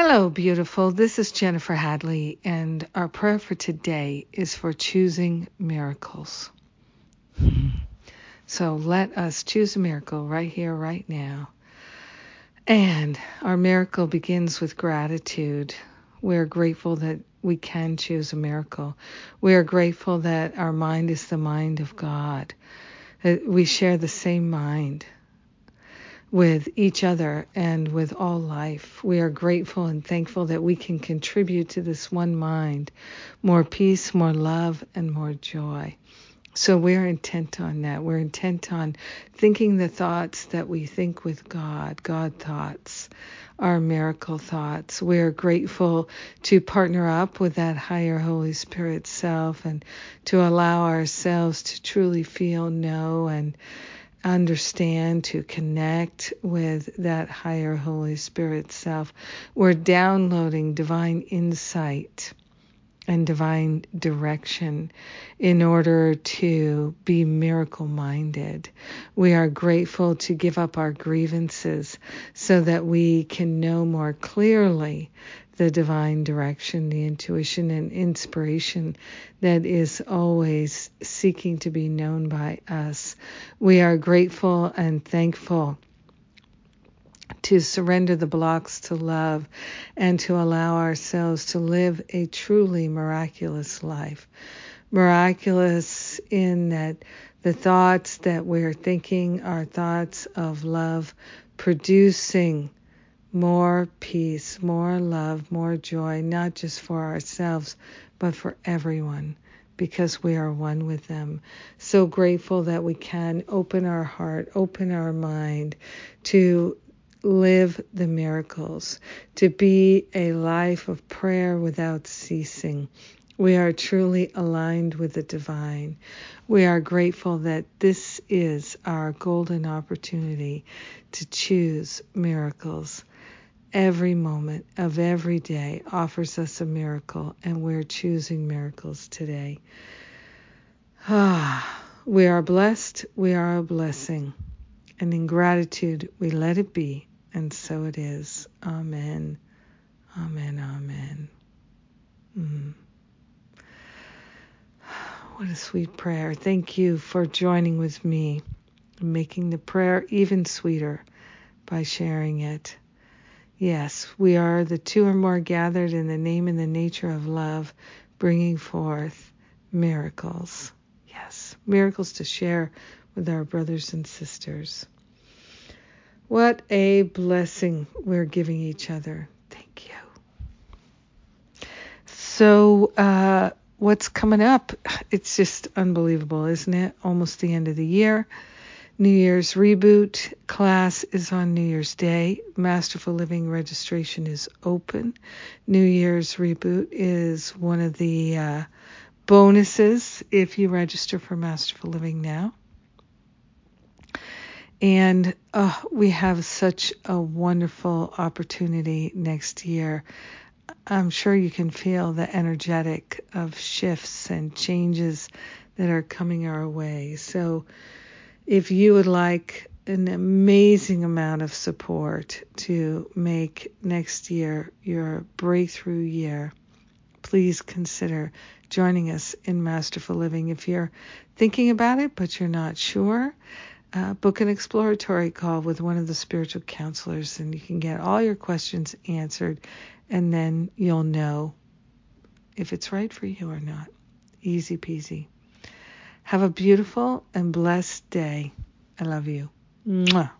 Hello, beautiful. This is Jennifer Hadley, and our prayer for today is for choosing miracles. So let us choose a miracle right here, right now. And our miracle begins with gratitude. We're grateful that we can choose a miracle. We are grateful that our mind is the mind of God, that we share the same mind with each other and with all life. We are grateful and thankful that we can contribute to this one mind more peace, more love, and more joy. So we're intent on that. We're intent on thinking the thoughts that we think with God, God thoughts, our miracle thoughts. We're grateful to partner up with that higher Holy Spirit self and to allow ourselves to truly feel, know, and understand, to connect with that higher Holy Spirit self. We're downloading divine insight and divine direction in order to be miracle minded. We are grateful to give up our grievances so that we can know more clearly the divine direction, the intuition and inspiration that is always seeking to be known by us. We are grateful and thankful to surrender the blocks to love and to allow ourselves to live a truly miraculous life. Miraculous in that the thoughts that we're thinking are thoughts of love, producing more peace, more love, more joy, not just for ourselves, but for everyone, because we are one with them. So grateful that we can open our heart, open our mind to live the miracles, to be a life of prayer without ceasing. We are truly aligned with the divine. We are grateful that this is our golden opportunity to choose miracles. Every moment of every day offers us a miracle, and we're choosing miracles today. Ah, we are blessed, we are a blessing, and in gratitude we let it be, and so it is. Amen. Amen. Amen. Mm. What a sweet prayer. Thank you for joining with me, making the prayer even sweeter by sharing it. Yes, we are the two or more gathered in the name and the nature of love, bringing forth miracles. Yes, miracles to share with our brothers and sisters. What a blessing we're giving each other. Thank you. So, uh, what's coming up? It's just unbelievable, isn't it? Almost the end of the year. New Year's reboot class is on New Year's Day. Masterful Living registration is open. New Year's reboot is one of the uh, bonuses if you register for Masterful Living now. And uh, we have such a wonderful opportunity next year. I'm sure you can feel the energetic of shifts and changes that are coming our way. So, if you would like an amazing amount of support to make next year your breakthrough year, please consider joining us in Masterful Living. If you're thinking about it but you're not sure, uh, book an exploratory call with one of the spiritual counselors and you can get all your questions answered and then you'll know if it's right for you or not. Easy peasy. Have a beautiful and blessed day. I love you. Mwah.